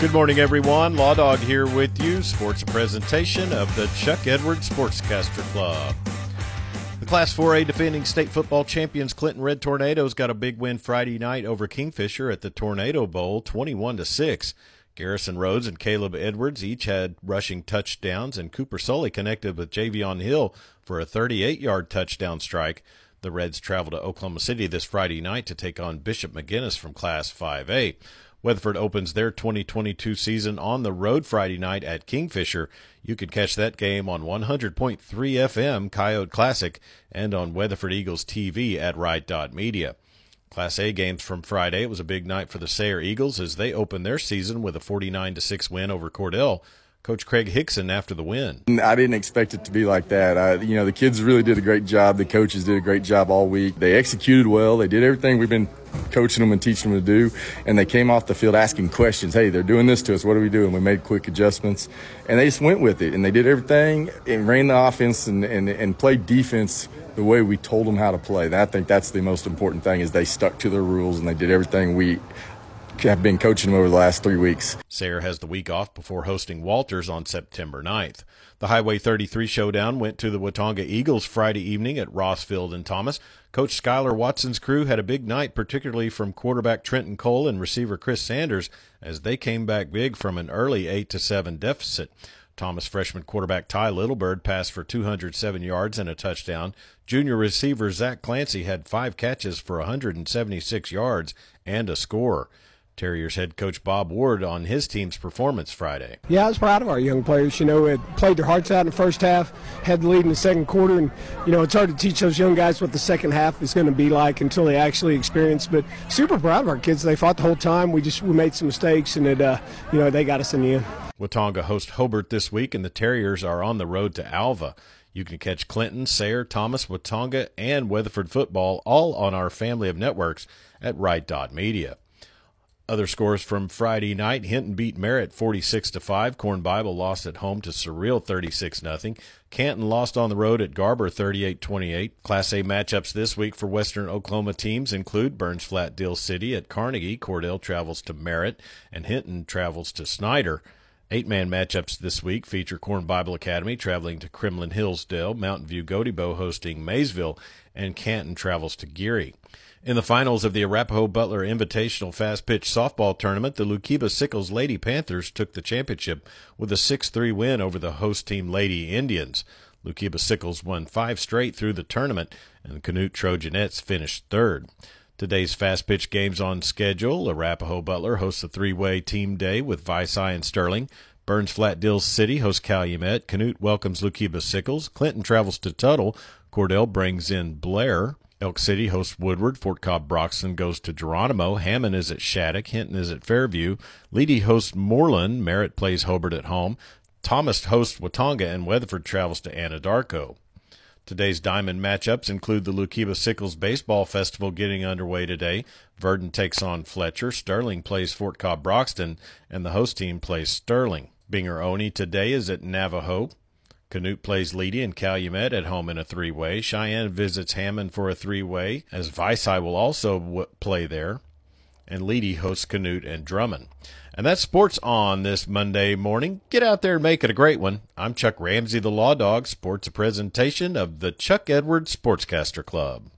Good morning, everyone. Law Dog here with you. Sports presentation of the Chuck Edwards Sportscaster Club. The Class 4A defending state football champions Clinton Red Tornadoes got a big win Friday night over Kingfisher at the Tornado Bowl, 21 to 6. Garrison Rhodes and Caleb Edwards each had rushing touchdowns, and Cooper Sully connected with Javion Hill for a 38 yard touchdown strike. The Reds travel to Oklahoma City this Friday night to take on Bishop McGuinness from Class 5A. Weatherford opens their 2022 season on the road Friday night at Kingfisher. You can catch that game on 100.3 FM Coyote Classic and on Weatherford Eagles TV at Right Media. Class A games from Friday. It was a big night for the Sayre Eagles as they opened their season with a 49 6 win over Cordell. Coach Craig Hickson after the win. I didn't expect it to be like that. I, you know, the kids really did a great job. The coaches did a great job all week. They executed well. They did everything we've been coaching them and teaching them to do. And they came off the field asking questions. Hey, they're doing this to us. What are we doing? We made quick adjustments. And they just went with it. And they did everything and ran the offense and, and, and played defense the way we told them how to play. And I think that's the most important thing is they stuck to their rules and they did everything we have been coaching him over the last three weeks. Sayre has the week off before hosting Walters on September 9th. The Highway 33 showdown went to the Watonga Eagles Friday evening at Rossfield and Thomas. Coach Skylar Watson's crew had a big night, particularly from quarterback Trenton Cole and receiver Chris Sanders, as they came back big from an early 8 to 7 deficit. Thomas freshman quarterback Ty Littlebird passed for 207 yards and a touchdown. Junior receiver Zach Clancy had five catches for 176 yards and a score. Terriers head coach Bob Ward on his team's performance Friday. Yeah, I was proud of our young players. You know, it played their hearts out in the first half, had the lead in the second quarter, and you know it's hard to teach those young guys what the second half is going to be like until they actually experience. But super proud of our kids. They fought the whole time. We just we made some mistakes, and it uh, you know they got us in the end. Watonga hosts Hobart this week, and the Terriers are on the road to Alva. You can catch Clinton, Sayre, Thomas, Watonga, and Weatherford football all on our family of networks at Right Dot Media. Other scores from Friday night: Hinton beat Merritt 46 to five. Corn Bible lost at home to Surreal 36 nothing. Canton lost on the road at Garber 38-28. Class A matchups this week for Western Oklahoma teams include Burns Flat Dill City at Carnegie. Cordell travels to Merritt, and Hinton travels to Snyder. Eight man matchups this week feature Corn Bible Academy traveling to Kremlin Hillsdale, Mountain View Gotebo hosting Maysville, and Canton travels to Geary. In the finals of the Arapaho Butler Invitational Fast Pitch Softball Tournament, the Lookeba Sickles Lady Panthers took the championship with a 6 3 win over the host team Lady Indians. Lookeba Sickles won five straight through the tournament, and the Canute Trojanettes finished third. Today's fast pitch games on schedule. Arapaho Butler hosts a three way team day with Vici and Sterling. Burns Flat Dills City hosts Calumet. Canute welcomes Lookeba Sickles. Clinton travels to Tuttle. Cordell brings in Blair. Elk City hosts Woodward. Fort Cobb Broxton goes to Geronimo. Hammond is at Shattuck. Hinton is at Fairview. Leedy hosts Mooreland. Merritt plays Hobart at home. Thomas hosts Watonga, and Weatherford travels to Anadarko. Today's diamond matchups include the Lookeba Sickles Baseball Festival getting underway today. Verden takes on Fletcher. Sterling plays Fort Cobb Broxton, and the host team plays Sterling. Binger Oney today is at Navajo. Canute plays Leedy and Calumet at home in a three way. Cheyenne visits Hammond for a three way, as Vici will also w- play there. And Leedy hosts Canute and Drummond. And that's sports on this Monday morning. Get out there and make it a great one. I'm Chuck Ramsey, the Law Dog. Sports a presentation of the Chuck Edwards Sportscaster Club.